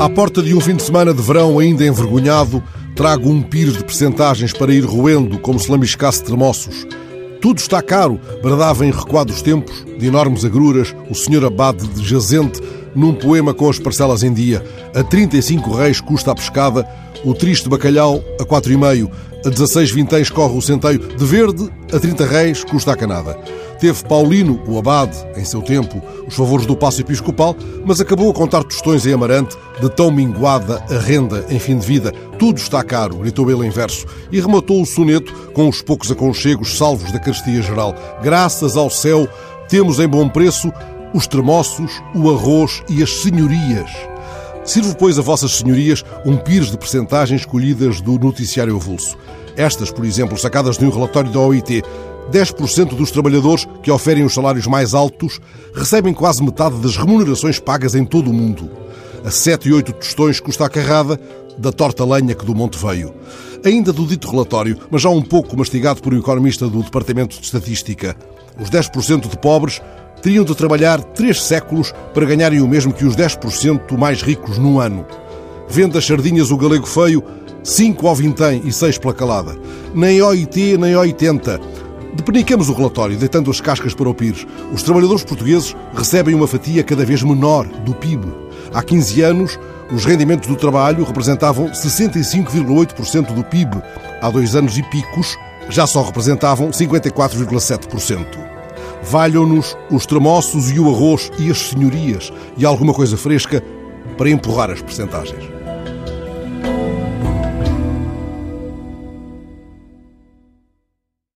À porta de um fim de semana de verão ainda envergonhado, trago um pires de percentagens para ir roendo como se lambiscasse tremoços. Tudo está caro, bradava em recuados tempos, de enormes agruras, o senhor abade de Jazente, num poema com as parcelas em dia. A 35 reis custa a pescada, o triste bacalhau a 4,5, a 16 vinténs corre o centeio, de verde a 30 reis custa a canada. Teve Paulino, o abade, em seu tempo, os favores do passo episcopal, mas acabou a contar tostões em Amarante, de tão minguada a renda em fim de vida. Tudo está caro, gritou ele em verso, e rematou o soneto com os poucos aconchegos salvos da carestia geral. Graças ao céu, temos em bom preço os tremoços, o arroz e as senhorias. Sirvo, pois, a vossas senhorias um pires de percentagens escolhidas do noticiário avulso. Estas, por exemplo, sacadas de um relatório da OIT, 10% dos trabalhadores que oferem os salários mais altos recebem quase metade das remunerações pagas em todo o mundo. A 7 e 8 tostões custa a carrada da torta lenha que do monte veio. Ainda do dito relatório, mas já um pouco mastigado por um economista do Departamento de Estatística. Os 10% de pobres teriam de trabalhar três séculos para ganharem o mesmo que os 10% mais ricos num ano. Vende as sardinhas o galego feio, 5 ao vintém e 6 pela calada. Nem OIT, nem 80. Depenicamos o relatório, deitando as cascas para o Pires. Os trabalhadores portugueses recebem uma fatia cada vez menor do PIB. Há 15 anos, os rendimentos do trabalho representavam 65,8% do PIB. Há dois anos e picos, já só representavam 54,7%. Valham-nos os tremoços e o arroz e as senhorias e alguma coisa fresca para empurrar as percentagens.